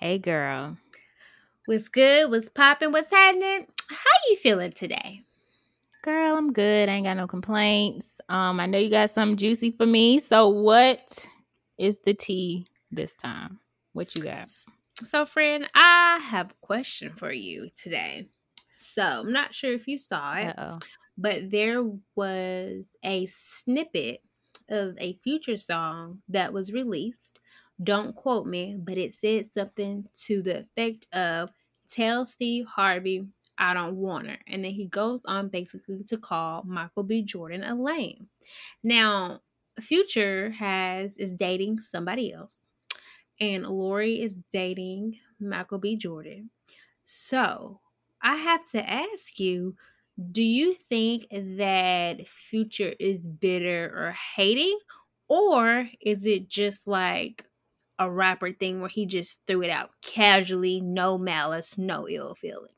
Hey, girl. What's good? What's popping? What's happening? How you feeling today? Girl, I'm good. I ain't got no complaints. Um, I know you got something juicy for me. So, what is the tea this time? What you got? So, friend, I have a question for you today. So, I'm not sure if you saw it, Uh-oh. but there was a snippet of a future song that was released. Don't quote me, but it said something to the effect of Tell Steve Harvey I don't want her. And then he goes on basically to call Michael B. Jordan a lame. Now, Future has is dating somebody else, and Lori is dating Michael B. Jordan. So I have to ask you, do you think that Future is bitter or hating? Or is it just like a rapper thing where he just threw it out casually, no malice, no ill feelings?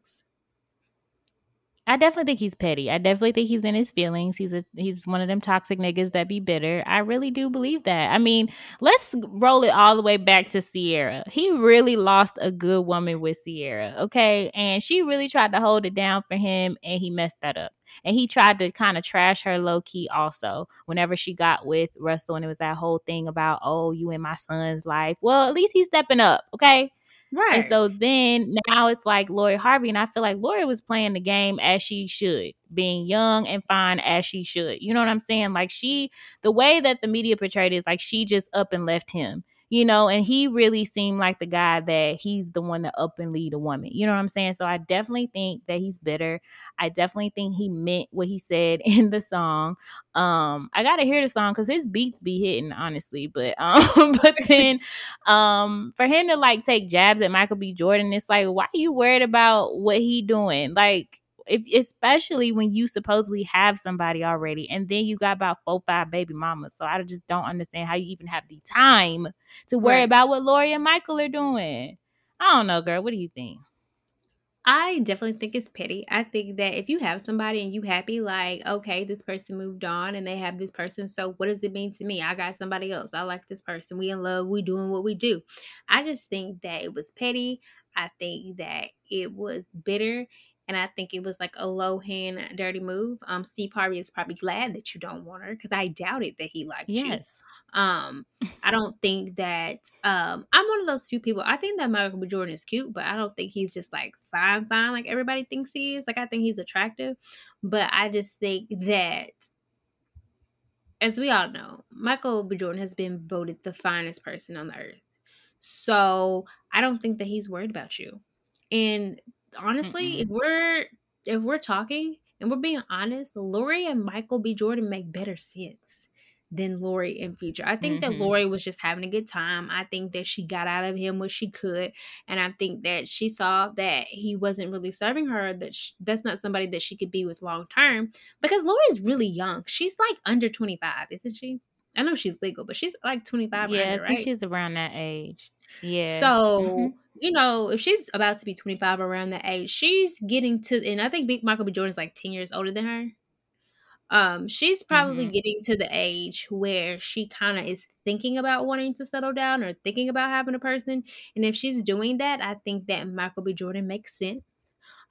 I definitely think he's petty. I definitely think he's in his feelings. He's a he's one of them toxic niggas that be bitter. I really do believe that. I mean, let's roll it all the way back to Ciara. He really lost a good woman with Ciara, okay? And she really tried to hold it down for him and he messed that up. And he tried to kind of trash her low key also whenever she got with Russell and it was that whole thing about, "Oh, you in my son's life." Well, at least he's stepping up, okay? Right. And so then now it's like Lori Harvey, and I feel like Lori was playing the game as she should, being young and fine as she should. You know what I'm saying? Like she, the way that the media portrayed it is like she just up and left him, you know, and he really seemed like the guy that he's the one to up and lead a woman. You know what I'm saying? So I definitely think that he's bitter. I definitely think he meant what he said in the song. Um, I gotta hear the song because his beats be hitting, honestly. But um, but then um for him to like take jabs at Michael B. Jordan, it's like, why are you worried about what he doing? Like if especially when you supposedly have somebody already and then you got about four five baby mamas so i just don't understand how you even have the time to worry Right. about what lori and michael are doing i don't know girl what do you think I definitely think it's petty. I think that if you have somebody and you happy, like, okay, this person moved on and they have this person, so what does it mean to me? I got somebody else. I like this person. We in love. We doing what we do. I just think that it was petty. I think that it was bitter. And I think it was like a low hand, dirty move. Um, Steve Harvey is probably glad that you don't want her because I doubted that he liked you. yes Um, I don't think that um I'm one of those few people. I think that Michael B. Jordan is cute, but I don't think he's just like fine, fine like everybody thinks he is. Like I think he's attractive, but I just think that as we all know, Michael B. Jordan has been voted the finest person on the earth. So I don't think that he's worried about you. And honestly, Mm-mm. if we're if we're talking and we're being honest, Lori and Michael B. Jordan make better sense than Lori and Future. I think that Mhm. Lori was just having a good time. I think that she got out of him what she could, and I think that she saw that he wasn't really serving her. That sh- that's not somebody that she could be with long term because Lori's really young. She's like under twenty five, isn't she? I know she's legal, but she's like twenty five yeah i think right? she's around that age yeah So, Mhm. you know, if she's about to be 25 around that age, she's getting to, and I think Big Michael B. Jordan's like 10 years older than her. Um, she's probably Mhm. getting to the age where she kind of is thinking about wanting to settle down or thinking about having a person. And if she's doing that, I think that Michael B. Jordan makes sense.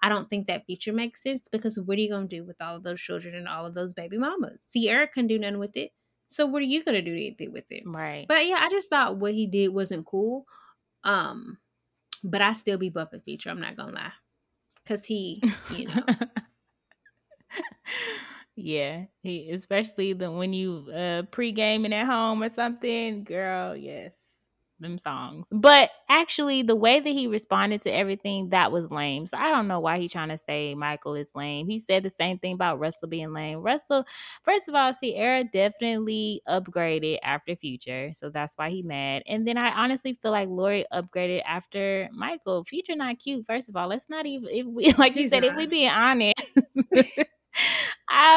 I don't think that Future makes sense because what are you gonna do with all of those children and all of those baby mamas? Ciara can do nothing with it. So what are you gonna do anything with it? right But yeah, I just thought what he did wasn't cool. Um, but I still be bumping Future. I'm not gonna lie, cause he, you know, yeah, he especially the when you uh pre-gaming at home or something, girl. Yes, them songs. But actually, the way that he responded to everything that was lame. So I don't know why he trying to say Michael is lame. He said the same thing about Russell being lame. Russell, first of all, Ciara definitely upgraded after Future, so that's why he mad. And then I honestly feel like Lori upgraded after Michael. Future not cute. First of all, let's not even if we like you He's said if we being honest.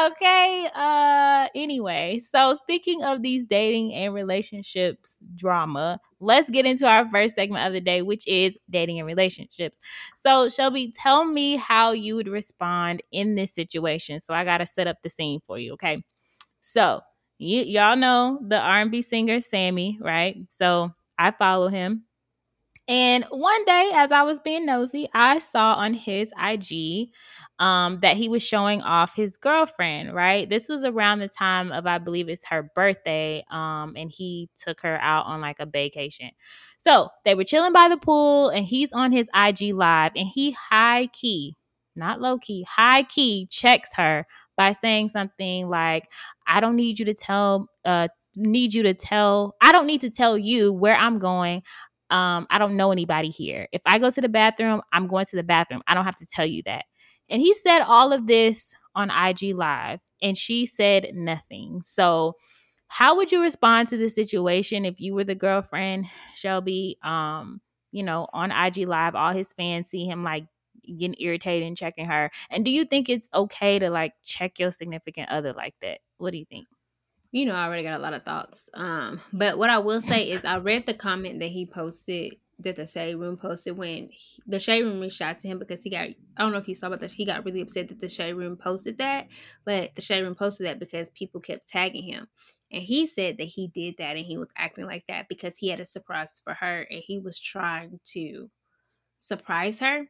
okay. Uh anyway, so speaking of these dating and relationships drama, let's get into our first segment of the day, which is dating and relationships. So, Shelby, tell me how you would respond in this situation. So, I got to set up the scene for you, okay? So, you y'all know the R&B singer Sammie, right? So, I follow him And one day, as I was being nosy, I saw on his IG um, that he was showing off his girlfriend, right? This was around the time of, I believe it's her birthday. Um, and he took her out on like a vacation. So they were chilling by the pool, and he's on his IG live, and he high key, not low key, high key checks her by saying something like, I don't need you to tell, uh, need you to tell, I don't need to tell you where I'm going um, I don't know anybody here. If I go to the bathroom, I'm going to the bathroom. I don't have to tell you that. And he said all of this on IG Live, and she said nothing. So, how would you respond to the situation if you were the girlfriend, Shelby? Um, you know, on IG Live, all his fans see him like getting irritated and checking her. And do you think it's okay to like check your significant other like that? What do you think? You know, I already got a lot of thoughts. Um, but what I will say is, I read the comment that he posted that the shade room posted when he, the shade room reached out to him because he got I don't know if you saw about that he got really upset that the shade room posted that, but the shade room posted that because people kept tagging him. And he said that he did that and he was acting like that because he had a surprise for her and he was trying to surprise her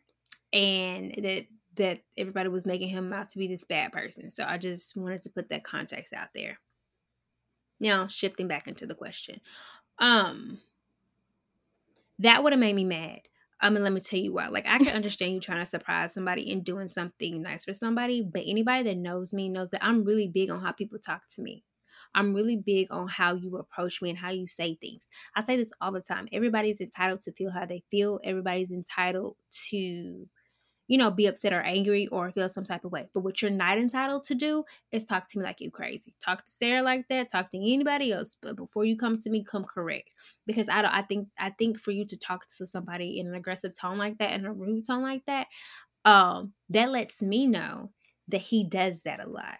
and that that everybody was making him out to be this bad person. So I just wanted to put that context out there. Now, shifting back into the question. Um that would have made me mad. I mean, let me tell you why. Like, I can understand you trying to surprise somebody and doing something nice for somebody, but anybody that knows me knows that I'm really big on how people talk to me. I'm really big on how you approach me and how you say things. I say this all the time. Everybody's entitled to feel how they feel. Everybody's entitled to you know, be upset or angry or feel some type of way. But what you're not entitled to do is talk to me like you crazy. Talk to Sarah like that. Talk to anybody else. But before you come to me, come correct. Because I don't. I think. I think for you to talk to somebody in an aggressive tone like that, in a rude tone like that, um, that lets me know that he does that a lot.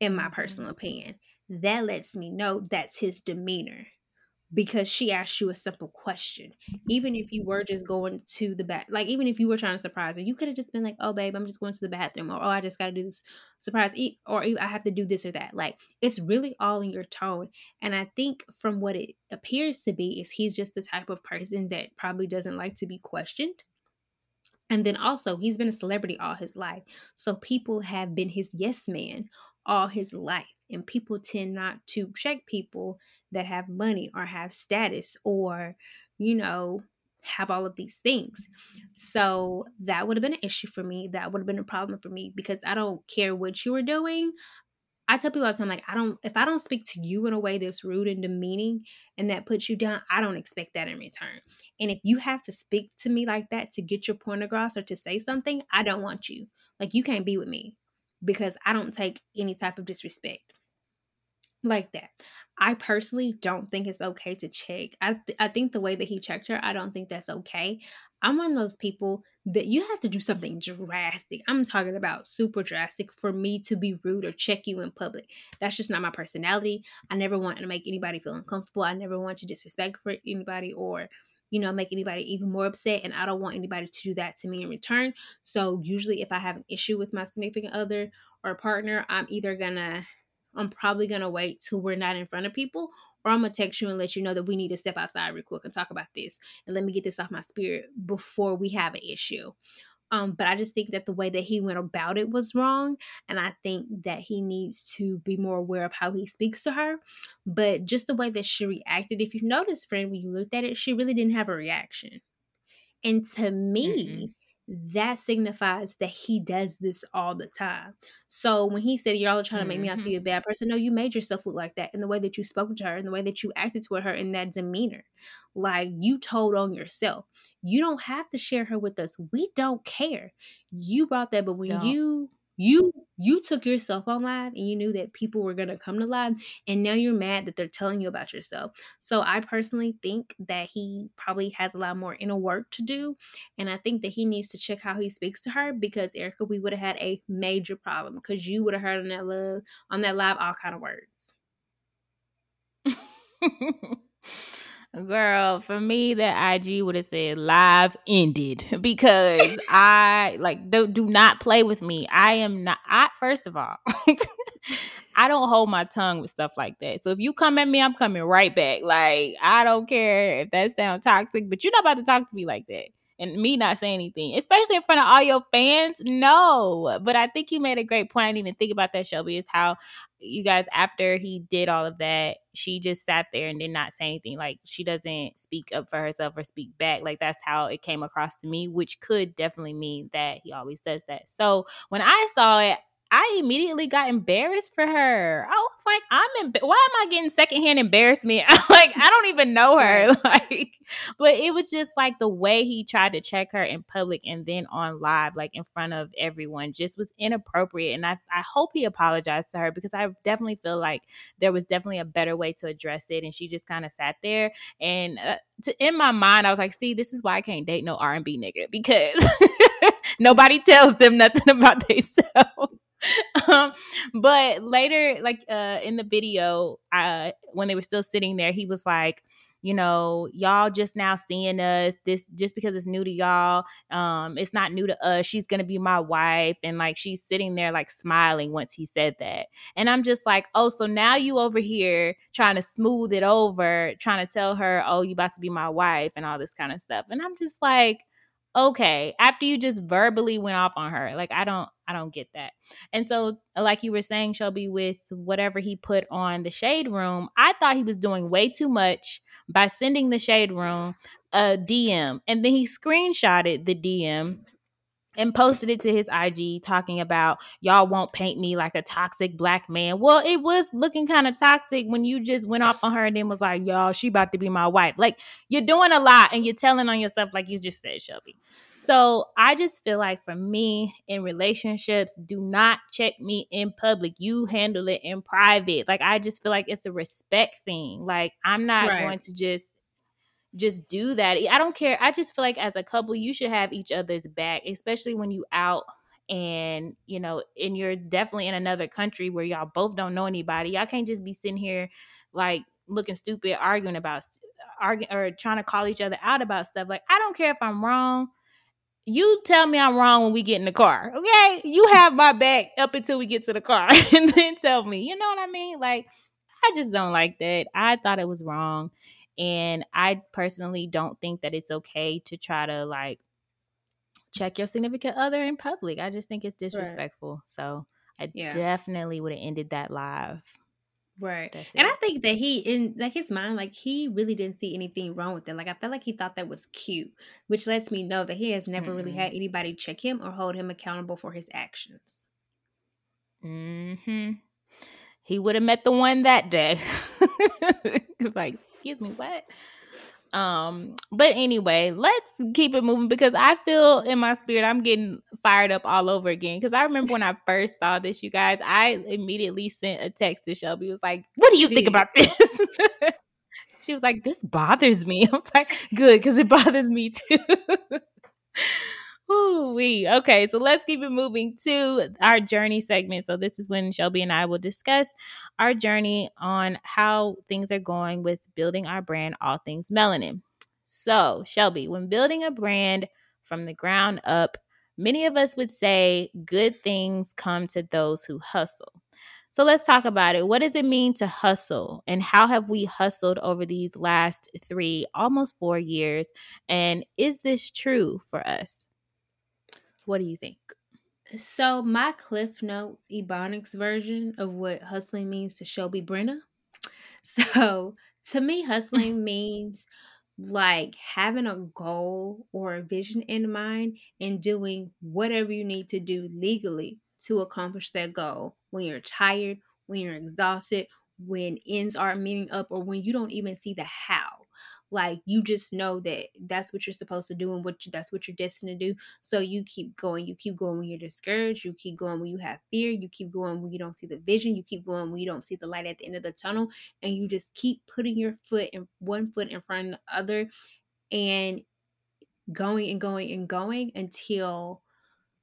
In my mm-hmm. personal opinion, that lets me know that's his demeanor because she asked you a simple question. Even if you were just going to the bath, like even if you were trying to surprise her, you could have just been like, "Oh, babe, I'm just going to the bathroom," or "Oh, I just got to do this surprise," eat," or "I have to do this or that." Like it's really all in your tone. And I think from what it appears to be, is he's just the type of person that probably doesn't like to be questioned. And then also, he's been a celebrity all his life. So people have been his yes man all his life. And people tend not to check people that have money or have status or, you know, have all of these things. So that would have been an issue for me. That would have been a problem for me because I don't care what you were doing. I tell people all the time, like, I don't, if I don't speak to you in a way that's rude and demeaning and that puts you down, I don't expect that in return. And if you have to speak to me like that to get your point across or to say something, I don't want you. Like, you can't be with me because I don't take any type of disrespect like that. I personally don't think it's okay to check. I th- I think the way that he checked her, I don't think that's okay. I'm one of those people that you have to do something drastic. I'm talking about super drastic for me to be rude or check you in public. That's just not my personality. I never want to make anybody feel uncomfortable. I never want to disrespect for anybody or you know, make anybody even more upset. And I don't want anybody to do that to me in return. So usually if I have an issue with my significant other or partner, I'm either gonna I'm probably gonna wait till we're not in front of people, or I'm gonna text you and let you know that we need to step outside real quick and talk about this, and let me get this off my spirit before we have an issue. Um, but I just think that the way that he went about it was wrong, and I think that he needs to be more aware of how he speaks to her. But just the way that she reacted, if you noticed, friend, when you looked at it, she really didn't have a reaction. And to me, mm that signifies that he does this all the time. So when he said, You're all trying to make me out to be a mm-hmm. bad person, no, you made yourself look like that in the way that you spoke to her, in the way that you acted toward her, in that demeanor. Like you told on yourself. You don't have to share her with us. We don't care. You brought that, but when don't. you you you took yourself on live and you knew that people were going to come to live and now you're mad that they're telling you about yourself. So i personally think that he probably has a lot more inner work to do and i think that he needs to check how he speaks to her because erica we would have had a major problem because you would have heard on that love on that live all kind of words Girl, for me, that IG would have said live ended because I like do, do not play with me. I am not. I first of all, I don't hold my tongue with stuff like that. So if you come at me, I'm coming right back. Like I don't care if that sounds toxic, but you're not about to talk to me like that. And me not saying anything, especially in front of all your fans, no. But I think you made a great point. I didn't even think about that, Shelby, is how you guys, after he did all of that, she just sat there and did not say anything. Like she doesn't speak up for herself or speak back. Like that's how it came across to me, which could definitely mean that he always does that. So when I saw it, I immediately got embarrassed for her. I was like, I'm in. Why am I getting secondhand embarrassment? like, I don't even know her. Like, but it was just like the way he tried to check her in public and then on live, like in front of everyone, just was inappropriate. And I, I hope he apologized to her because I definitely feel like there was definitely a better way to address it. And she just kind of sat there. And uh, to, in my mind, I was like, see, this is why I can't date no R and B nigga because nobody tells them nothing about themselves. um, but later, like uh, in the video, uh, when they were still sitting there, he was like, you know, y'all just now seeing us. This just because it's new to y'all, um, it's not new to us. She's gonna be my wife, and like she's sitting there like smiling once he said that, and I'm just like, oh, so now you over here trying to smooth it over, trying to tell her, oh, you about to be my wife, and all this kind of stuff, and I'm just like okay after you just verbally went off on her like i don't i don't get that. And so like you were saying shelby with whatever he put on the shade room i thought he was doing way too much by sending the shade room a dm and then he screenshotted the dm and posted it to his IG talking about y'all won't paint me like a toxic black man. Well, it was looking kind of toxic when you just went off on her and then was like, y'all, she about to be my wife. Like you're doing a lot and you're telling on yourself like you just said, Shelby. So I just feel like for me in relationships, do not check me in public. You handle it in private. Like I just feel like it's a respect thing. Like I'm not right. going to just just do that. I don't care. I just feel like as a couple, you should have each other's back, especially when you out and you know, and you're definitely in another country where y'all both don't know anybody. Y'all can't just be sitting here like looking stupid, arguing about arguing or trying to call each other out about stuff. Like I don't care if I'm wrong. You tell me I'm wrong when we get in the car. Okay? You have my back up until we get to the car and then tell me. You know what I mean? Like I just don't like that. I thought it was wrong. And I personally don't think that it's okay to try to like check your significant other in public. I just think it's disrespectful. Right. So I yeah. definitely would have ended that live. Right. And I think that he in like his mind, like he really didn't see anything wrong with it. Like I felt like he thought that was cute, which lets me know that he has never mm-hmm. really had anybody check him or hold him accountable for his actions. Hmm. He would have met the one that day. like excuse me, what? Um, but anyway, let's keep it moving because I feel in my spirit I'm getting fired up all over again. Because I remember when I first saw this, you guys, I immediately sent a text to Shelby. It was like, "What do you think about this?" she was like, "This bothers me." I was like, "Good," because it bothers me too. Ooh, we okay. So let's keep it moving to our journey segment. So this is when Shelby and I will discuss our journey on how things are going with building our brand, all things melanin. So Shelby, when building a brand from the ground up, many of us would say good things come to those who hustle. So let's talk about it. What does it mean to hustle? And how have we hustled over these last three, almost four years? And is this true for us? What do you think? So my Cliff Notes Ebonics version of what hustling means to Shelby Brenna. So to me, hustling means like having a goal or a vision in mind and doing whatever you need to do legally to accomplish that goal when you're tired, when you're exhausted, when ends aren't meeting up, or when you don't even see the how. Like you just know that that's what you're supposed to do and what you, that's what you're destined to do. So you keep going. You keep going when you're discouraged. You keep going when you have fear. You keep going when you don't see the vision. You keep going when you don't see the light at the end of the tunnel. And you just keep putting your foot in one foot in front of the other and going and going and going until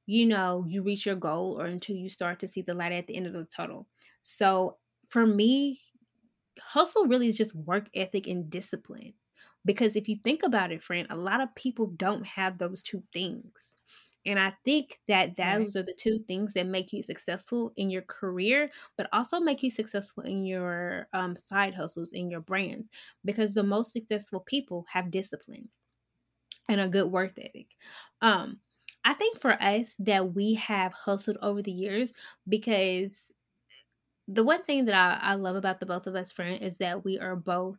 you know you reach your goal or until you start to see the light at the end of the tunnel. So for me, hustle really is just work ethic and discipline. Because if you think about it, friend, a lot of people don't have those two things. And I think that those right. are the two things that make you successful in your career, but also make you successful in your um, side hustles, in your brands, because the most successful people have discipline and a good work ethic. Um, I think for us that we have hustled over the years because the one thing that I, I love about the both of us, friend, is that we are both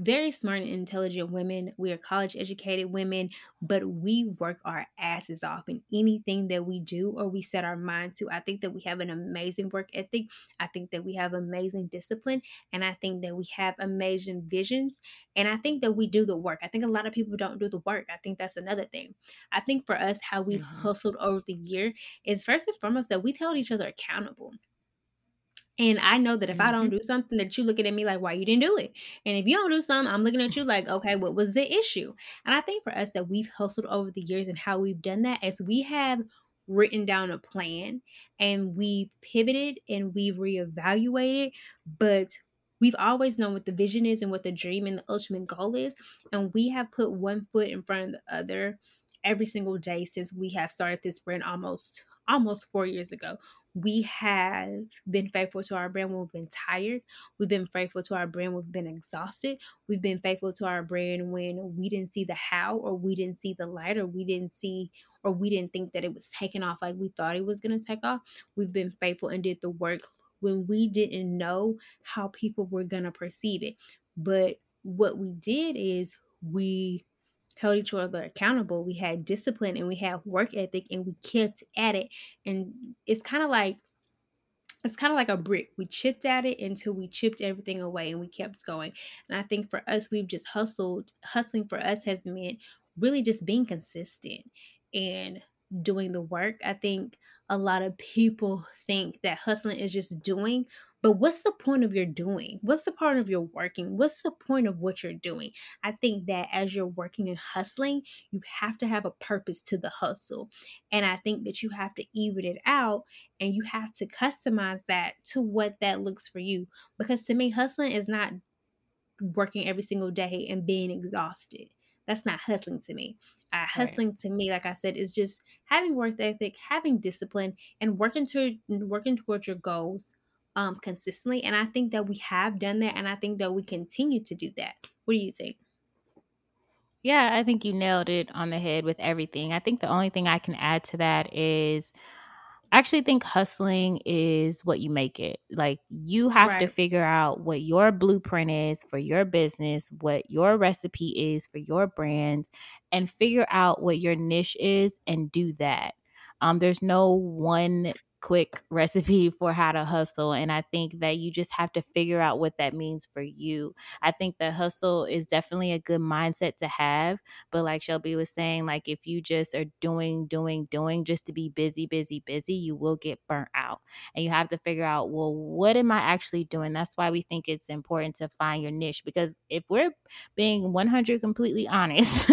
very smart and intelligent women. We are college educated women, but we work our asses off in anything that we do or we set our mind to. I think that we have an amazing work ethic. I think that we have amazing discipline. And I think that we have amazing visions. And I think that we do the work. I think a lot of people don't do the work. I think that's another thing. I think for us, how we've mm-hmm. hustled over the year is first and foremost that we've held each other accountable. And I know that if mm-hmm. I don't mm-hmm. do something, that you're looking at me like, why you didn't do it? And if you don't do something, I'm looking at you like, okay, what was the issue? And I think for us that we've hustled over the years and how we've done that is we have written down a plan and we pivoted and we've reevaluated, but we've always known what the vision is and what the dream and the ultimate goal is. And we have put one foot in front of the other every single day since we have started this brand almost almost four years ago we have been faithful to our brand when we've been tired. We've been faithful to our brand we've been exhausted. We've been faithful to our brand when we didn't see the how or we didn't see the light or we didn't see or we didn't think that it was taking off like we thought it was going to take off. We've been faithful and did the work when we didn't know how people were going to perceive it. But what we did is we held each other accountable. We had discipline and we had work ethic and we kept at it. And it's kind of like it's kind of like a brick. We chipped at it until we chipped everything away and we kept going. And I think for us, we've just hustled. Hustling for us has meant really just being consistent and doing the work. I think a lot of people think that hustling is just doing, but what's the point of your doing? What's the part of your working? What's the point of what you're doing? I think that as you're working and hustling, you have to have a purpose to the hustle. And I think that you have to even it out and you have to customize that to what that looks for you. Because to me, hustling is not working every single day and being exhausted. That's not hustling to me. Uh, hustling right. to me, like I said, is just having work ethic, having discipline, and working to working towards your goals um, consistently. And I think that we have done that, and I think that we continue to do that. What do you think? Yeah, I think you nailed it on the head with everything. I think the only thing I can add to that is I actually think hustling is what you make it. Like you have right. to figure out what your blueprint is for your business, what your recipe is for your brand, and figure out what your niche is and do that. Um, there's no one quick recipe for how to hustle. And I think that you just have to figure out what that means for you. I think the hustle is definitely a good mindset to have. But like Shelby was saying, like if you just are doing, doing, doing just to be busy, busy, busy, you will get burnt out. And you have to figure out, well, what am I actually doing? That's why we think it's important to find your niche. Because if we're being 100 completely honest,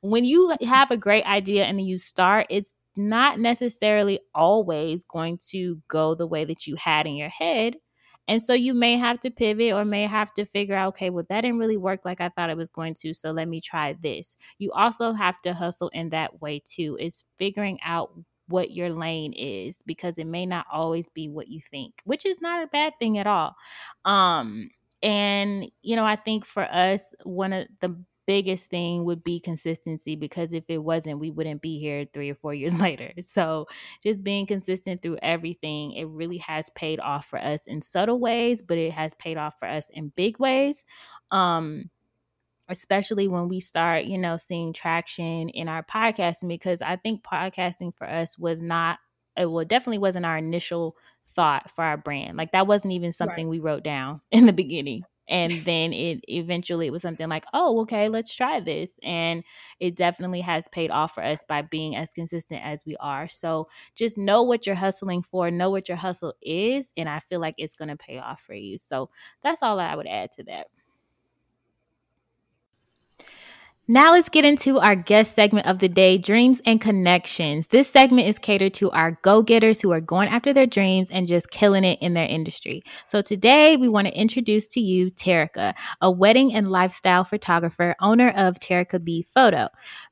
when you have a great idea and then you start, it's not necessarily always going to go the way that you had in your head. And so you may have to pivot or may have to figure out, okay, well, that didn't really work like I thought it was going to. So let me try this. You also have to hustle in that way too, is figuring out what your lane is because it may not always be what you think, which is not a bad thing at all. Um, and you know, I think for us, one of the biggest thing would be consistency because if it wasn't, we wouldn't be here three or four years later. So just being consistent through everything, it really has paid off for us in subtle ways, but it has paid off for us in big ways. Um, especially when we start, you know, seeing traction in our podcasting, because I think podcasting for us was not, it well, definitely wasn't our initial thought for our brand. Like that wasn't even something right. we wrote down in the beginning and then it eventually it was something like oh okay let's try this and it definitely has paid off for us by being as consistent as we are. So just know what you're hustling for know what your hustle is and i feel like it's going to pay off for you. So that's all i would add to that Now let's get into our guest segment of the day, Dreams and Connections. This segment is catered to our go-getters who are going after their dreams and just killing it in their industry. So today we want to introduce to you Terica, a wedding and lifestyle photographer, owner of Terica B Photo.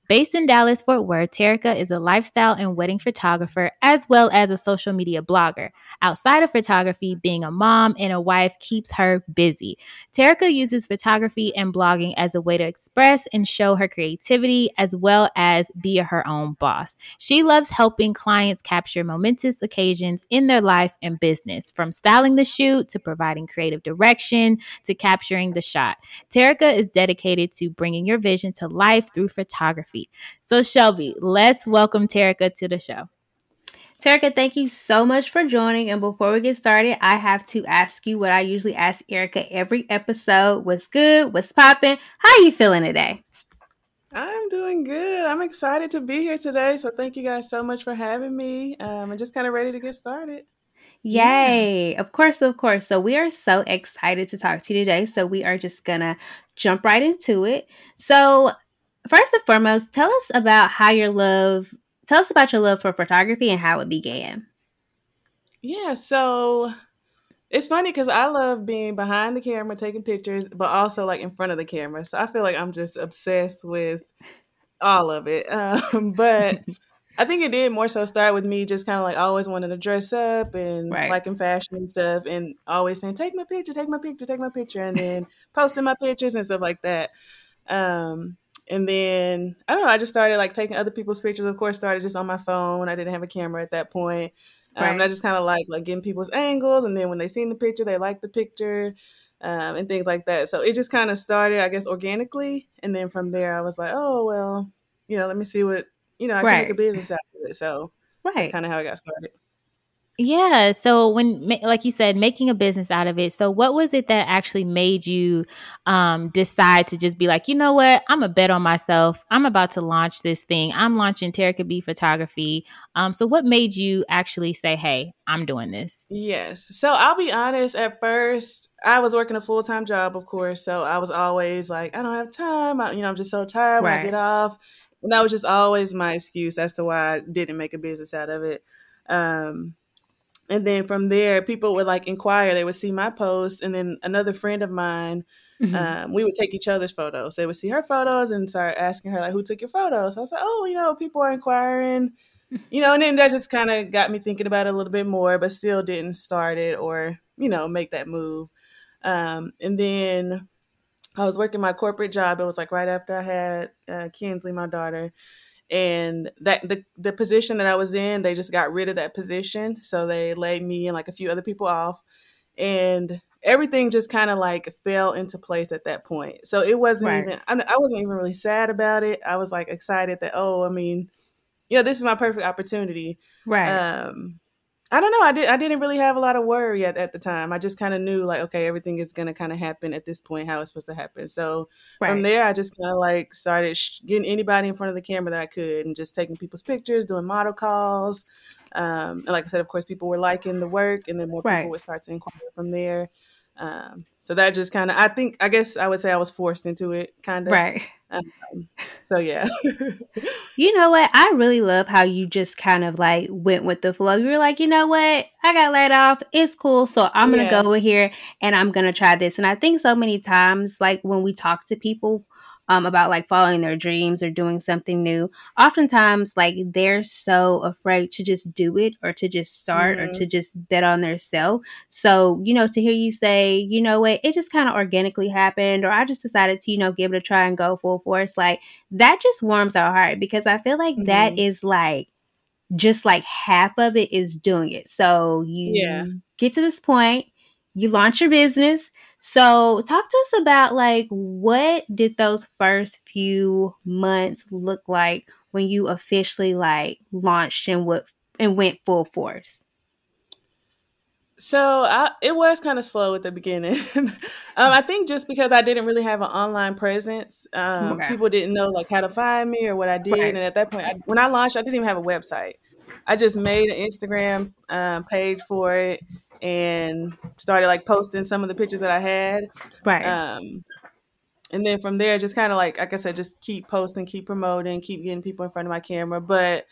Based in Dallas, Fort Worth, Terica is a lifestyle and wedding photographer as well as a social media blogger. Outside of photography, being a mom and a wife keeps her busy. Terica uses photography and blogging as a way to express and show her creativity as well as be her own boss. She loves helping clients capture momentous occasions in their life and business, from styling the shoot to providing creative direction to capturing the shot. Terica is dedicated to bringing your vision to life through photography. So, Shelby, let's welcome Terica to the show. Terica, thank you so much for joining. And before we get started, I have to ask you what I usually ask Erica every episode. What's good? What's popping? How are you feeling today? I'm doing good. I'm excited to be here today. So thank you guys so much for having me. Um, I'm just kind of ready to get started. Yay! Yeah. Of course, of course. So we are so excited to talk to you today. So we are just gonna jump right into it. So first and foremost, tell us about how your love, tell us about your love for photography and how it began. Yeah, so it's funny because I love being behind the camera, taking pictures, but also like in front of the camera. So I feel like I'm just obsessed with all of it. Um, but I think it did more so start with me just kind of like always wanting to dress up and right. liking fashion and stuff, and always saying, "Take my picture, take my picture, take my picture," and then posting my pictures and stuff like that. Um, and then I don't know, I just started like taking other people's pictures. Of course, started just on my phone. I didn't have a camera at that point. Um, right. and I just kind of like like getting people's angles, and then when they seen the picture, they liked the picture, um, and things like that. So it just kind of started, I guess, organically, and then from there, I was like, oh well, you know, let me see what you know, I right. can make a business out of it. So right. that's kind of how I got started. Yeah. So when, like you said, making a business out of it. So what was it that actually made you um, decide to just be like, you know what, I'm a bet on myself. I'm about to launch this thing. I'm launching Terica B Photography. Um, so what made you actually say, hey, I'm doing this? Yes. So I'll be honest. At first, I was working a full time job, of course. So I was always like, I don't have time. I, you know, I'm just so tired when I get off. And that was just always my excuse as to why I didn't make a business out of it. Um, and then from there people would like inquire. They would see my post and then another friend of mine mm-hmm. um, we would take each other's photos. They would see her photos and start asking her like who took your photos? So i was like oh you know people are inquiring. You know and then that just kind of got me thinking about it a little bit more but still didn't start it or you know make that move. Um, and then i was working my corporate job. It was like right after i had uh, kinsley my daughter and that the the position that I was in, they just got rid of that position, so they laid me and like a few other people off, and everything just kind of like fell into place at that point. So it wasn't right. even I, I wasn't even really sad about it. I was like excited that oh, I mean, you know, this is my perfect opportunity, right? Um, I don't know. I did. I didn't really have a lot of worry at, at the time. I just kind of knew like, okay, everything is gonna kind of happen at this point, how it's supposed to happen. So right. from there, I just kind of like started sh- getting anybody in front of the camera that I could, and just taking people's pictures, doing model calls. Um, and like I said, of course, people were liking the work, and then more right. people would start to inquire from there. Um, so that just kind of, I think, I guess I would say I was forced into it, kind of. Right. Um, so yeah. you know what? I really love how you just kind of like went with the flow. You were like, you know what? I got laid off. It's cool. So I'm going to yeah. go in here and I'm going to try this. And I think so many times, like when we talk to people, um, about like following their dreams or doing something new, oftentimes like they're so afraid to just do it or to just start mm-hmm. or to just bet on their self. So, you know, to hear you say, you know what, it just kind of organically happened, or I just decided to, you know, give it a try and go full force, like that just warms our heart because I feel like mm-hmm. that is like just like half of it is doing it. So you yeah. get to this point, you launch your business, so, talk to us about like what did those first few months look like when you officially like launched and what and went full force? So I, it was kind of slow at the beginning. um, I think just because I didn't really have an online presence, um, okay. people didn't know like how to find me or what I did. Right. And at that point, I, when I launched, I didn't even have a website. I just made an Instagram um, page for it and started like posting some of the pictures that I had. Right. Um, and then from there, just kind of like like I said, just keep posting, keep promoting, keep getting people in front of my camera, but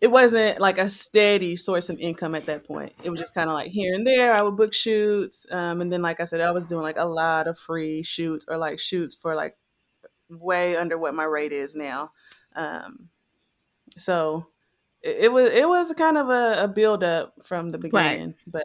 it wasn't like a steady source of income at that point. It was just kind of like here and there. I would book shoots, um, and then like I said, I was doing like a lot of free shoots or like shoots for like way under what my rate is now. Um, so it, it, was it was kind of a, a build up from the beginning, right. but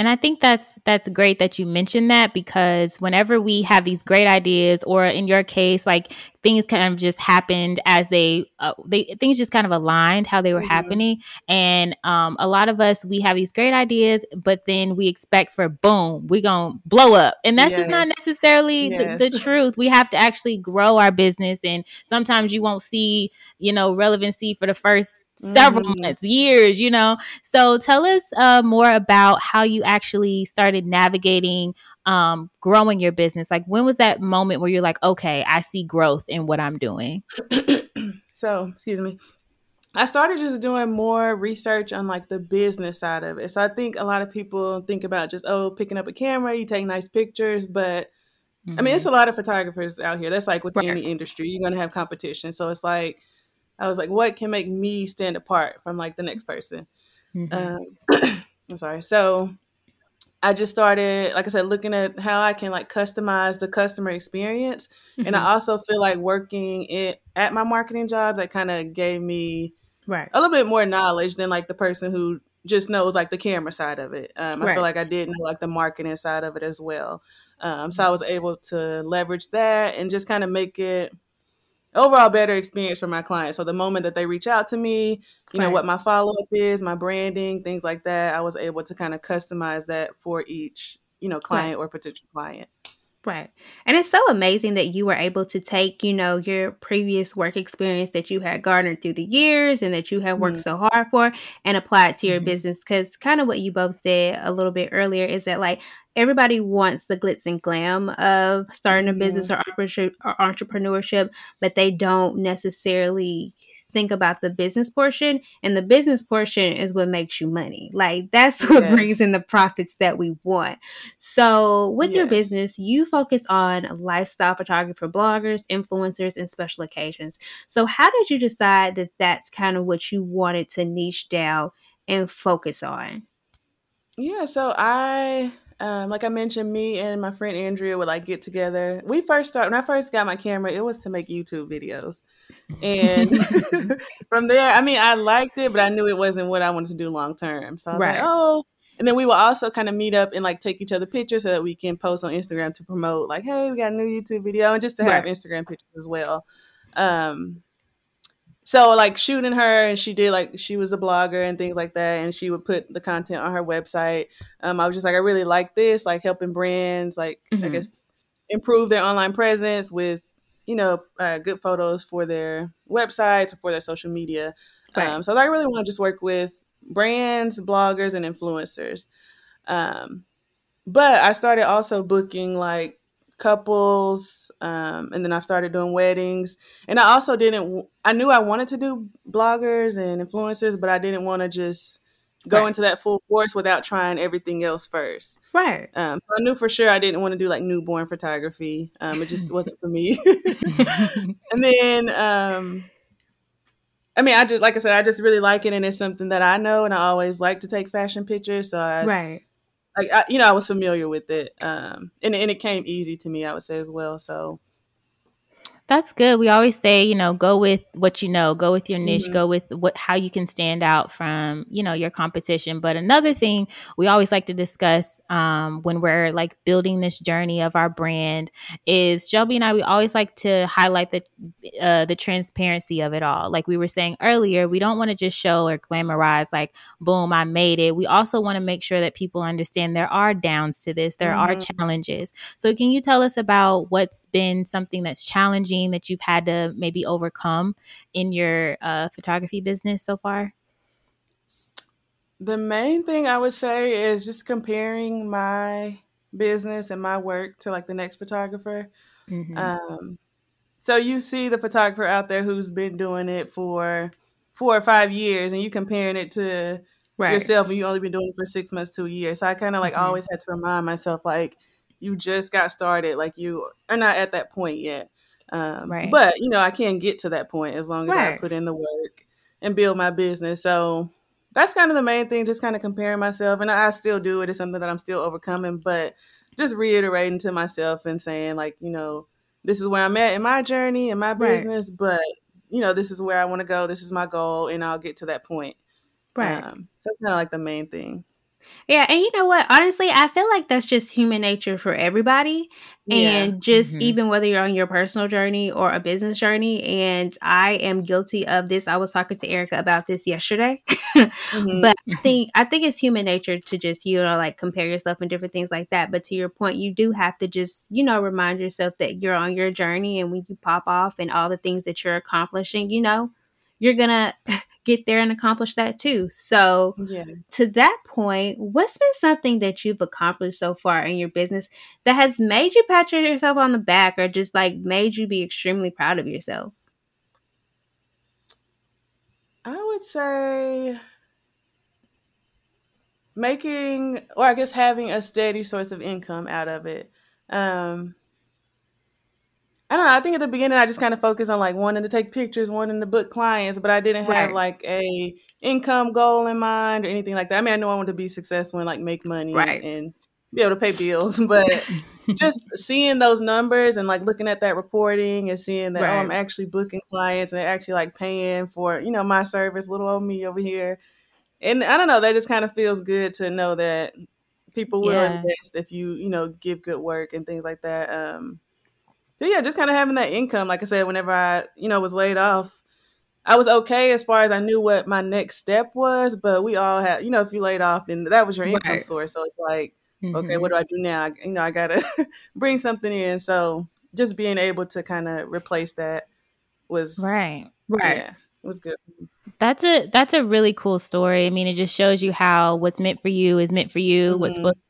and I think that's that's great that you mentioned that because whenever we have these great ideas, or in your case, like things kind of just happened as they uh, they things just kind of aligned how they were mm-hmm. happening, and um, a lot of us we have these great ideas, but then we expect for boom we're gonna blow up, and that's yes. just not necessarily yes. the, the truth. We have to actually grow our business, and sometimes you won't see you know relevancy for the first several mm-hmm. months, years, you know. So tell us uh, more about how you actually started navigating um, growing your business. Like, when was that moment where you're like, okay, I see growth in what I'm doing? so, excuse me. I started just doing more research on like the business side of it. So I think a lot of people think about just oh picking up a camera, you take nice pictures, but mm-hmm. I mean it's mm-hmm. a lot of photographers out here. That's like within right. any industry, you're gonna have competition. So it's like I was like, what can make me stand apart from like the next person? Mm-hmm. Um, I'm sorry. So I just started, like I said, looking at how I can like customize the customer experience. Mm-hmm. And I mm-hmm. also feel like working it at my marketing job that kind of gave me right. a little bit more knowledge than like the person who just knows like the camera side of it. Um, I right. feel like I did know like the marketing side of it as well. Um, so I was able to leverage that and just kind of make it overall better experience for my clients. So the moment that they reach out to me, you right. know what my follow up is, my branding, things like that, I was able to kind of customize that for each, you know, client right. or potential client. Right. And it's so amazing that you were able to take, you know, your previous work experience that you had garnered through the years and that you have worked mm-hmm. so hard for and apply it to your mm-hmm. business. Because kind of what you both said a little bit earlier is that, like, everybody wants the glitz and glam of starting a business mm-hmm. or, entrepreneurship, but they don't necessarily think about the business portion and the business portion is what makes you money like that's what yes. brings in the profits that we want so with yes. your business you focus on lifestyle photographer bloggers influencers and special occasions so how did you decide that that's kind of what you wanted to niche down and focus on yeah so i um, like I mentioned, me and my friend Andrea would like get together. We first started when I first got my camera, it was to make YouTube videos. And from there, I mean, I liked it, but I knew it wasn't what I wanted to do long term. So I was right. like, oh, and then we will also kind of meet up and like take each other pictures so that we can post on Instagram to promote, like, hey, we got a new YouTube video, and just to have right. Instagram pictures as well. Um, so like shooting her and she did like she was a blogger and things like that and she would put the content on her website um i was just like i really like this like helping brands like mm-hmm. i guess improve their online presence with you know uh, good photos for their websites or for their social media right. um so i really want to just work with brands bloggers and influencers um but i started also booking like couples um, and then i started doing weddings. And i also didn't i knew i wanted to do bloggers and influencers but i didn't want to just go right. into that full force without trying everything else first. Right. Um, so i knew for sure i didn't want to do like newborn photography. Um, it just wasn't for me. And then um, I mean, I just like I said, I just really like it, and it's something that I know, and I always like to take fashion pictures. So I, right, like I, you know, I was familiar with it, um, and and it came easy to me, I would say as well. So that's good. We always say, you know, go with what you know, go with your niche, mm-hmm. go with what how you can stand out from, you know, your competition. But another thing we always like to discuss um, when we're like building this journey of our brand is Shelby and I. We always like to highlight the uh, the transparency of it all. Like we were saying earlier, we don't want to just show or glamorize like, boom, I made it. We also want to make sure that people understand there are downs to this, there mm-hmm. are challenges. So, can you tell us about what's been something that's challenging? That you've had to maybe overcome in your uh, photography business so far? The main thing I would say is just comparing my business and my work to like the next photographer. Mm-hmm. Um, so you see the photographer out there who's been doing it for four or five years, and you comparing it to right. yourself, and you only been doing it for six months to a year. So I kind of like mm-hmm. always had to remind myself, like, you just got started, like you are not at that point yet. Um, Right. But you know, I can get to that point as long as I put in the work and build my business. So that's kind of the main thing, just kind of comparing myself, and I still do it. It's something that I'm still overcoming, but just reiterating to myself and saying like, you know, this is where I'm at in my journey in my Right. business, but you know, this is where I want to go. This is my goal, and I'll get to that point. Right. Um, so that's kind of like the main thing. Yeah, and you know what? Honestly, I feel like that's just human nature for everybody. And just Mhm. even whether you're on your personal journey or a business journey, and I am guilty of this. I was talking to Erica about this yesterday. Mhm. but I think I think it's human nature to just you know like compare yourself and different things like that. But to your point, you do have to just you know remind yourself that you're on your journey, and when you pop off and all the things that you're accomplishing, you know, you're gonna get there and accomplish that too. So yeah. to that point, what's been something that you've accomplished so far in your business that has made you pat yourself on the back or just like made you be extremely proud of yourself? I would say making, or I guess having a steady source of income out of it. Um, I don't know. I think at the beginning I just kind of focused on like wanting to take pictures, wanting to book clients, but I didn't have Right. like a income goal in mind or anything like that. I mean, I know I wanted to be successful and like make money Right. and be able to pay bills, but just seeing those numbers and like looking at that reporting and seeing that oh I'm actually booking clients and they're actually like paying for you know my service, little old me over here, and I don't know that just kind of feels good to know that people will Yeah. invest if you you know give good work and things like that. Um, but yeah, just kind of having that income. Like I said, whenever I you know was laid off, I was okay as far as I knew what my next step was. But we all had you know if you laid off, then that was your income Right. source. So it's like okay, Mhm. what do I do now? I, you know, I gotta bring something in. So just being able to kind of replace that was Right. Right. Yeah, it was good. That's a that's a really cool story. I mean, it just shows you how what's meant for you is meant for you. What's Mhm. supposed to be is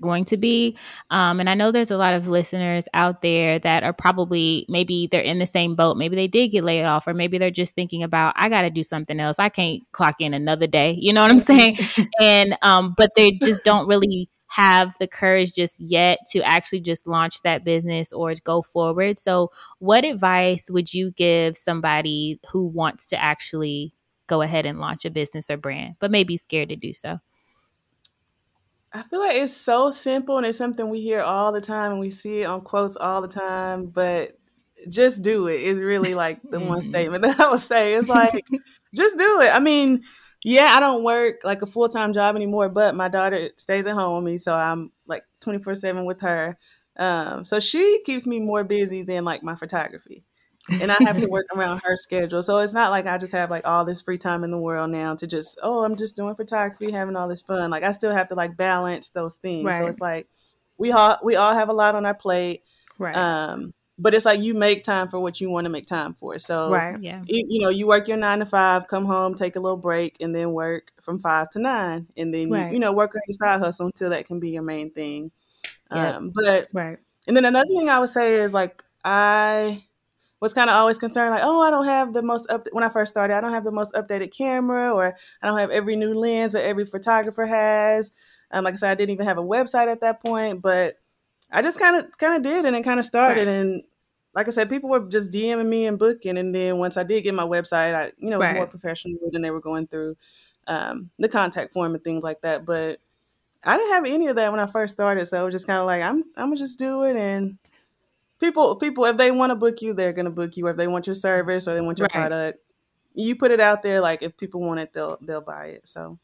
going to be. Um, and I know there's a lot of listeners out there that are probably maybe they're in the same boat. Maybe they did get laid off, or maybe they're just thinking about I got to do something else. I can't clock in another day. You know what I'm saying? and um, but they just don't really have the courage just yet to actually just launch that business or go forward. So, what advice would you give somebody who wants to actually go ahead and launch a business or brand, but maybe scared to do so? I feel like it's so simple and it's something we hear all the time and we see it on quotes all the time, but just do it is really like the one Mhm. statement that I would say. It's like just do it. I mean, yeah, I don't work like a full time job anymore, but my daughter stays at home with me, so I'm like 24 7 with her. Um, so she keeps me more busy than like my photography. And I have to work around her schedule. So it's not like I just have like all this free time in the world now to just, oh, I'm just doing photography, having all this fun. Like I still have to like balance those things. So it's like we all we all have a lot on our plate. Right. Um, but it's like you make time for what you want to make time for. So right. Yeah. you, you know, you work your nine to five, come home, take a little break, and then work from five to nine, and then Right. you, you know work on your side hustle until that can be your main thing. Yep. Um, but Right. and then another thing I would say is like I was kind of always concerned, like, oh, I don't have the most up when I first started, I don't have the most updated camera, or I don't have every new lens that every photographer has. Um, like I said, I didn't even have a website at that point, but I just kind of kind of did, and it kind of started, Right. and like I said, people were just DMing me and booking, and then once I did get my website, I you know it was more professional than they were going through um, the contact form and things like that, but. I didn't have any of that when I first started, so it was just kind of like I'm I'm gonna just do it, and people people if they want to book you, they're gonna book you. Or if they want your service or they want your Right. product, you put it out there. Like if people want it, they'll they'll buy it. So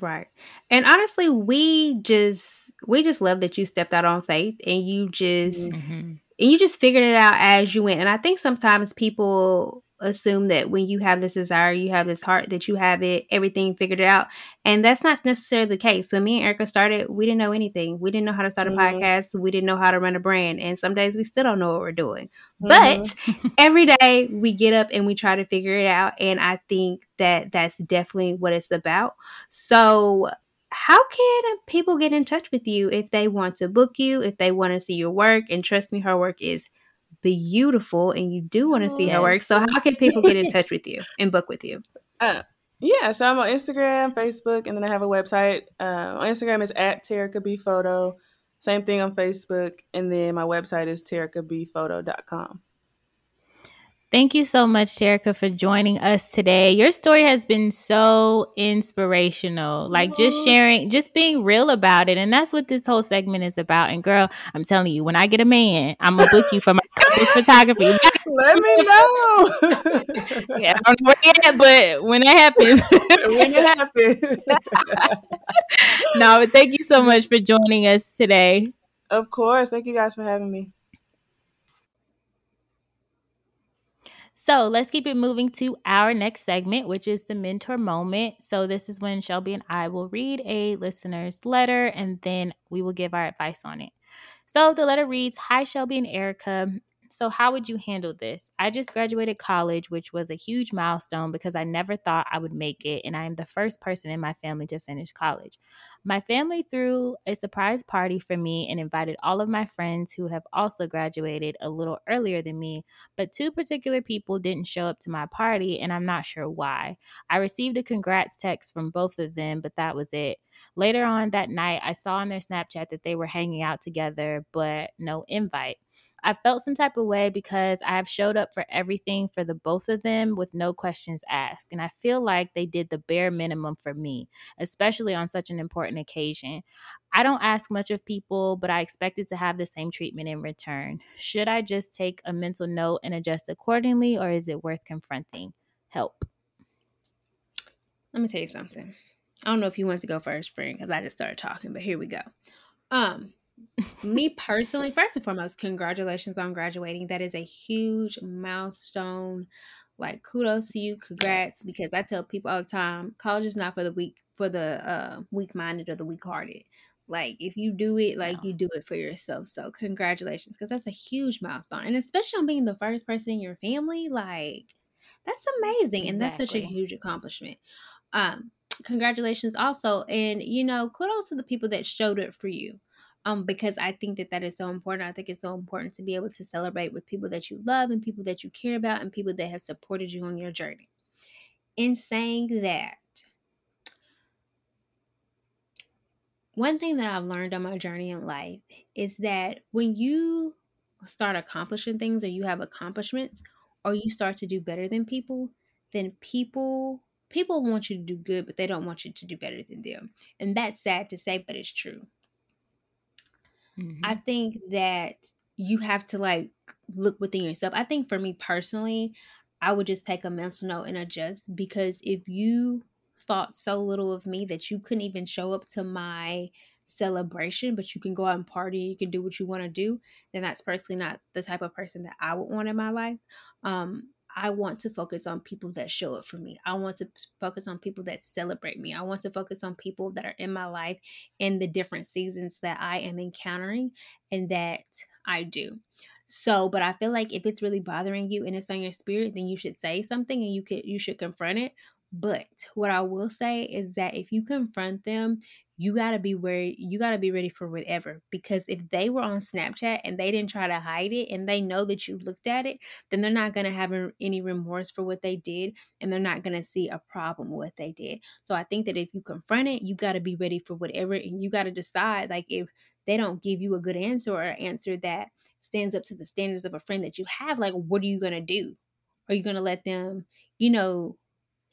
Right. And honestly, we just we just love that you stepped out on faith and you just Mhm. hmm and you just figured it out as you went. And I think sometimes people assume that when you have this desire, you have this heart, that you have it, everything figured out. And that's not necessarily the case. When me and Erica started, we didn't know anything. We didn't know how to start a Mhm. podcast. We didn't know how to run a brand. And some days we still don't know what we're doing. Mhm. But every day we get up and we try to figure it out. And I think that that's definitely what it's about. So, how can people get in touch with you if they want to book you, if they want to see your work? And trust me, her work is beautiful and you do want to see her work. Yes. So, how can people get in touch with you and book with you? Uh, yeah, so I'm on Instagram, Facebook, and then I have a website. Uh, on Instagram is at Terica B Photo. Same thing on Facebook. And then my website is tericabphoto.com. Thank you so much, Terica, for joining us today. Your story has been so inspirational. Like just sharing, just being real about it. And that's what this whole segment is about. And girl, I'm telling you, when I get a man, I'm gonna book you for my couples photography. Let me know. yeah, I don't know yet, but when it happens. when it happens. no, but thank you so much for joining us today. Of course. Thank you guys for having me. So let's keep it moving to our next segment, which is the mentor moment. So, this is when Shelby and I will read a listener's letter and then we will give our advice on it. So, the letter reads Hi, Shelby and Erica. So, how would you handle this? I just graduated college, which was a huge milestone because I never thought I would make it, and I am the first person in my family to finish college. My family threw a surprise party for me and invited all of my friends who have also graduated a little earlier than me, but two particular people didn't show up to my party, and I'm not sure why. I received a congrats text from both of them, but that was it. Later on that night, I saw on their Snapchat that they were hanging out together, but no invite. I felt some type of way because I have showed up for everything for the both of them with no questions asked. And I feel like they did the bare minimum for me, especially on such an important occasion. I don't ask much of people, but I expected to have the same treatment in return. Should I just take a mental note and adjust accordingly, or is it worth confronting? Help. Let me tell you something. I don't know if you want to go first, friend, because I just started talking, but here we go. Um, me personally, first and foremost, congratulations on graduating. That is a huge milestone. Like kudos to you, congrats. Because I tell people all the time, college is not for the weak for the uh, weak minded or the weak hearted. Like if you do it, like you do it for yourself. So congratulations, because that's a huge milestone, and especially on being the first person in your family, like that's amazing, and that's such a huge accomplishment. Um, congratulations also, and you know, kudos to the people that showed it for you um, because I think that that is so important. I think it's so important to be able to celebrate with people that you love and people that you care about and people that have supported you on your journey. In saying that, one thing that I've learned on my journey in life is that when you start accomplishing things or you have accomplishments or you start to do better than people, then people people want you to do good, but they don't want you to do better than them. And that's sad to say, but it's true. Mm-hmm. I think that you have to like look within yourself. I think for me personally, I would just take a mental note and adjust because if you thought so little of me that you couldn't even show up to my celebration, but you can go out and party, you can do what you want to do, then that's personally not the type of person that I would want in my life. Um, I want to focus on people that show up for me. I want to focus on people that celebrate me. I want to focus on people that are in my life in the different seasons that I am encountering and that I do. So, but I feel like if it's really bothering you and it's on your spirit, then you should say something and you could you should confront it. But what I will say is that if you confront them, you got to be where you got to be ready for whatever because if they were on Snapchat and they didn't try to hide it and they know that you looked at it then they're not to have any remorse for what they did and they're not to see a problem with what they did. So i think that if you confront it you got to be ready for whatever and you got to decide like if they don't give you a good answer or an answer that stands up to the standards of a friend that you have like what are you to do? Are you to let them you know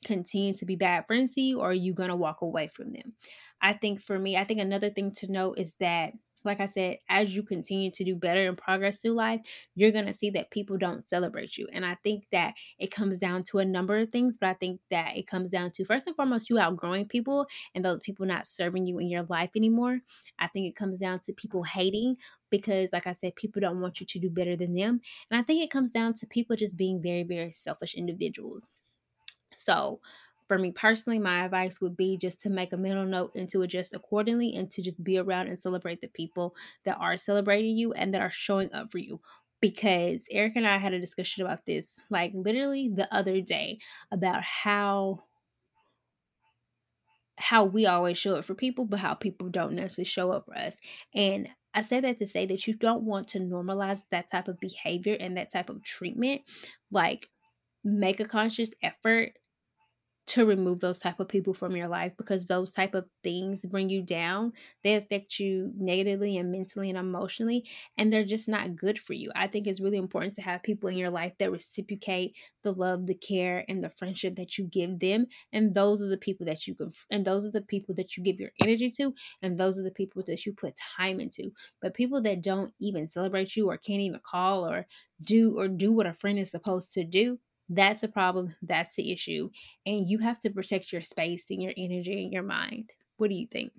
continue to be bad friends to you or are you going to walk away from them i think for me i think another thing to note is that like I said, as you continue to do better and progress through life, you're going to see that people don't celebrate you. And I think that it comes down to a number of things, but I think that it comes down to first and foremost, you outgrowing people and those people not serving you in your life anymore. I think it comes down to people hating because, like I said, people don't want you to do better than them. And I think it comes down to people just being very, very selfish individuals. So, for me personally, my advice would be just to make a mental note and to adjust accordingly and to just be around and celebrate the people that are celebrating you and that are showing up for you. Because Erica and I had a discussion about this, like literally the other day, about how how we always show up for people, but how people don't necessarily show up for us. And I say that to say that you don't want to normalize that type of behavior and that type of treatment. Like, make a conscious effort to remove those type of people from your life because those type of things bring you down they affect you negatively and mentally and emotionally and they're just not good for you. I think it's really important to have people in your life that reciprocate the love the care and the friendship that you give them and those are the people that you can and those are the people that you give your energy to and those are the people that you put time into. But people that don't even celebrate you or can't even call or do or do what a friend is supposed to do that's a problem. That's the issue. And you have to protect your space and your energy and your mind. What do you think?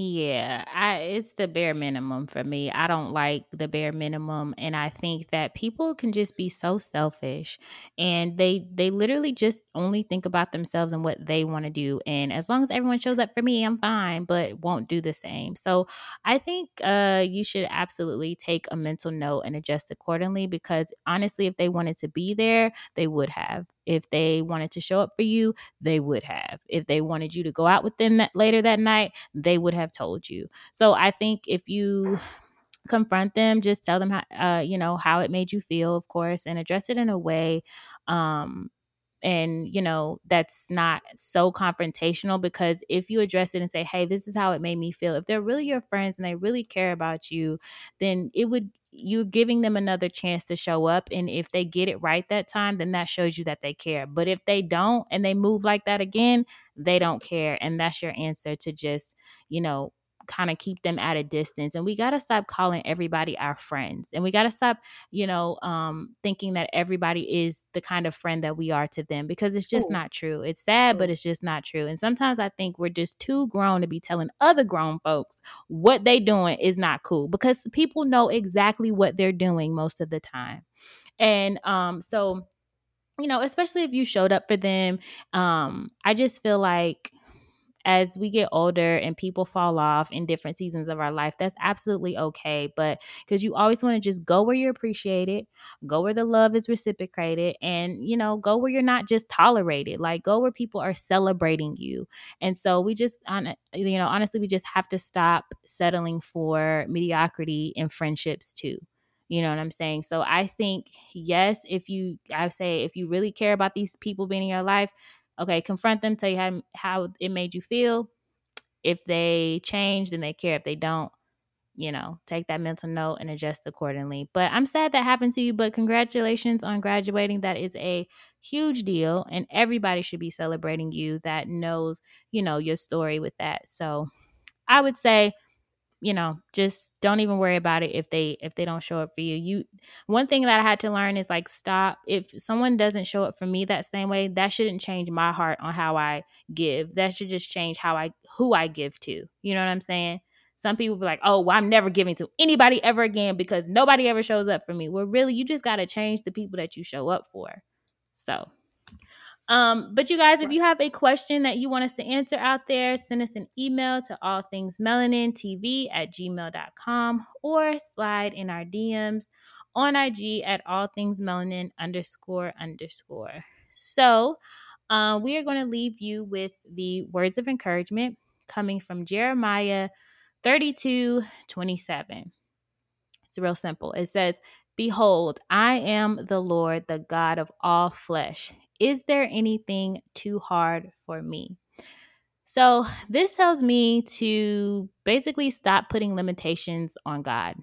Yeah, I it's the bare minimum for me. I don't like the bare minimum and I think that people can just be so selfish and they they literally just only think about themselves and what they want to do and as long as everyone shows up for me, I'm fine, but won't do the same. So, I think uh you should absolutely take a mental note and adjust accordingly because honestly, if they wanted to be there, they would have. If they wanted to show up for you, they would have. If they wanted you to go out with them that later that night, they would have told you. So I think if you confront them just tell them how uh, you know how it made you feel of course and address it in a way um and you know that's not so confrontational because if you address it and say hey this is how it made me feel if they're really your friends and they really care about you then it would you're giving them another chance to show up and if they get it right that time then that shows you that they care. But if they don't and they move like that again they don't care and that's your answer to just you know kind of keep them at a distance and we got to stop calling everybody our friends and we got to stop you know um thinking that everybody is the kind of friend that we are to them because it's just Ooh. not true it's sad Ooh. but it's just not true and sometimes i think we're just too grown to be telling other grown folks what they doing is not cool because people know exactly what they're doing most of the time and um so you know especially if you showed up for them um i just feel like as we get older and people fall off in different seasons of our life, that's absolutely okay. But because you always want to just go where you're appreciated, go where the love is reciprocated, and, you know, go where you're not just tolerated, like go where people are celebrating you. And so we just, on, you know, honestly, we just have to stop settling for mediocrity in friendships too. You know what I'm saying? So I think, yes, if you, I say, if you really care about these people being in your life, okay, confront them, tell you how, how it made you feel. If they change, then they care. If they don't, you know, take that mental note and adjust accordingly. But I'm sad that happened to you, but congratulations on graduating. That is a huge deal. And everybody should be celebrating you that knows, you know, your story with that. So I would say you know just don't even worry about it if they if they don't show up for you. You one thing that i had to learn is like stop if someone doesn't show up for me that same way that shouldn't change my heart on how i give. That should just change how i who i give to you know what i'm saying? Some people be like oh well, i'm never giving to anybody ever again because nobody ever shows up for me. Well really you just got to change the people that you show up for. So um, but you guys, if you have a question that you want us to answer out there, send us an email to all things melanin tv at gmail.com or slide in our DMs on IG at all things melanin underscore underscore. So uh, we are going to leave you with the words of encouragement coming from Jeremiah 32 27. It's real simple. It says, Behold, I am the Lord, the God of all flesh. Is there anything too hard for me? So, this tells me to basically stop putting limitations on God.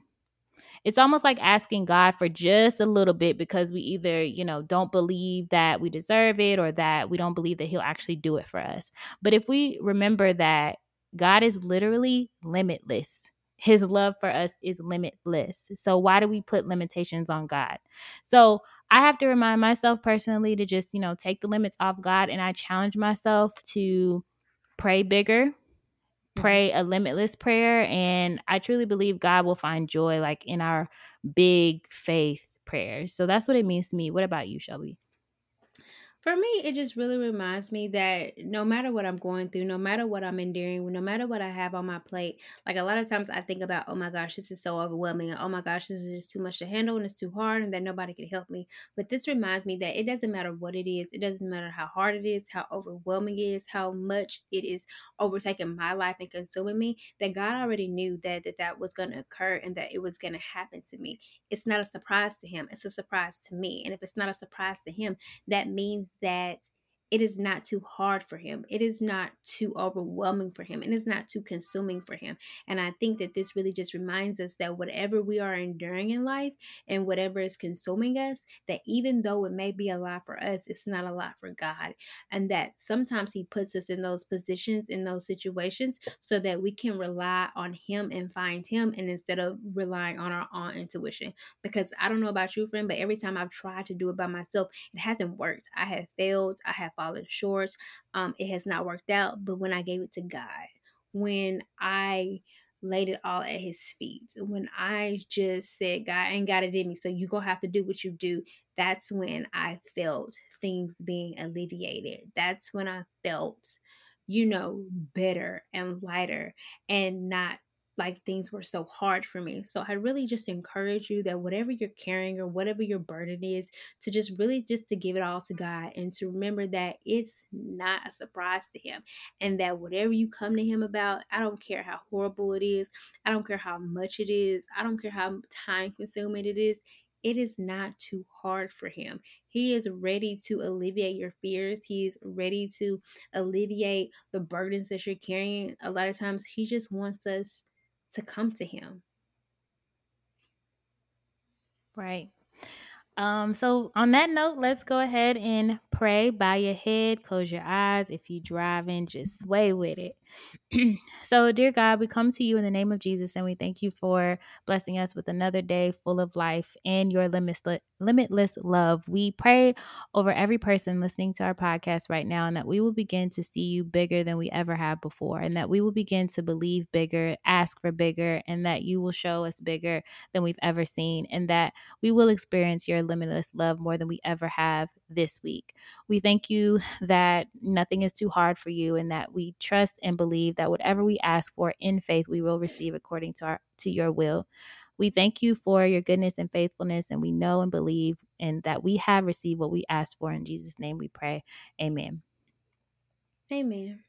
It's almost like asking God for just a little bit because we either, you know, don't believe that we deserve it or that we don't believe that He'll actually do it for us. But if we remember that God is literally limitless, his love for us is limitless. So why do we put limitations on God? So I have to remind myself personally to just, you know, take the limits off God and I challenge myself to pray bigger, mm-hmm. pray a limitless prayer and I truly believe God will find joy like in our big faith prayers. So that's what it means to me. What about you, Shelby? For me, it just really reminds me that no matter what I'm going through, no matter what I'm enduring, no matter what I have on my plate, like a lot of times I think about, oh my gosh, this is so overwhelming. And, oh my gosh, this is just too much to handle and it's too hard and that nobody can help me. But this reminds me that it doesn't matter what it is. It doesn't matter how hard it is, how overwhelming it is, how much it is overtaking my life and consuming me, that God already knew that that, that was going to occur and that it was going to happen to me. It's not a surprise to him. It's a surprise to me. And if it's not a surprise to him, that means that it is not too hard for him. It is not too overwhelming for him. It is not too consuming for him. And I think that this really just reminds us that whatever we are enduring in life and whatever is consuming us, that even though it may be a lot for us, it's not a lot for God. And that sometimes He puts us in those positions, in those situations, so that we can rely on Him and find Him, and instead of relying on our own intuition. Because I don't know about you, friend, but every time I've tried to do it by myself, it hasn't worked. I have failed. I have fallen short. Um, it has not worked out. But when I gave it to God, when I laid it all at his feet, when I just said, God, ain't got it in me, so you gonna have to do what you do, that's when I felt things being alleviated. That's when I felt, you know, better and lighter and not like things were so hard for me. So I really just encourage you that whatever you're carrying or whatever your burden is, to just really just to give it all to God and to remember that it's not a surprise to him and that whatever you come to him about, I don't care how horrible it is, I don't care how much it is, I don't care how time consuming it is, it is not too hard for him. He is ready to alleviate your fears. He's ready to alleviate the burdens that you're carrying. A lot of times, he just wants us to come to him. Right. Um, so on that note, let's go ahead and pray. Bow your head, close your eyes. If you're driving, just sway with it. so, dear God, we come to you in the name of Jesus and we thank you for blessing us with another day full of life and your limitless, limitless love. We pray over every person listening to our podcast right now and that we will begin to see you bigger than we ever have before and that we will begin to believe bigger, ask for bigger, and that you will show us bigger than we've ever seen and that we will experience your limitless love more than we ever have this week. We thank you that nothing is too hard for you and that we trust and believe that whatever we ask for in faith, we will receive according to our to your will. We thank you for your goodness and faithfulness, and we know and believe and that we have received what we asked for. In Jesus' name we pray. Amen. Amen.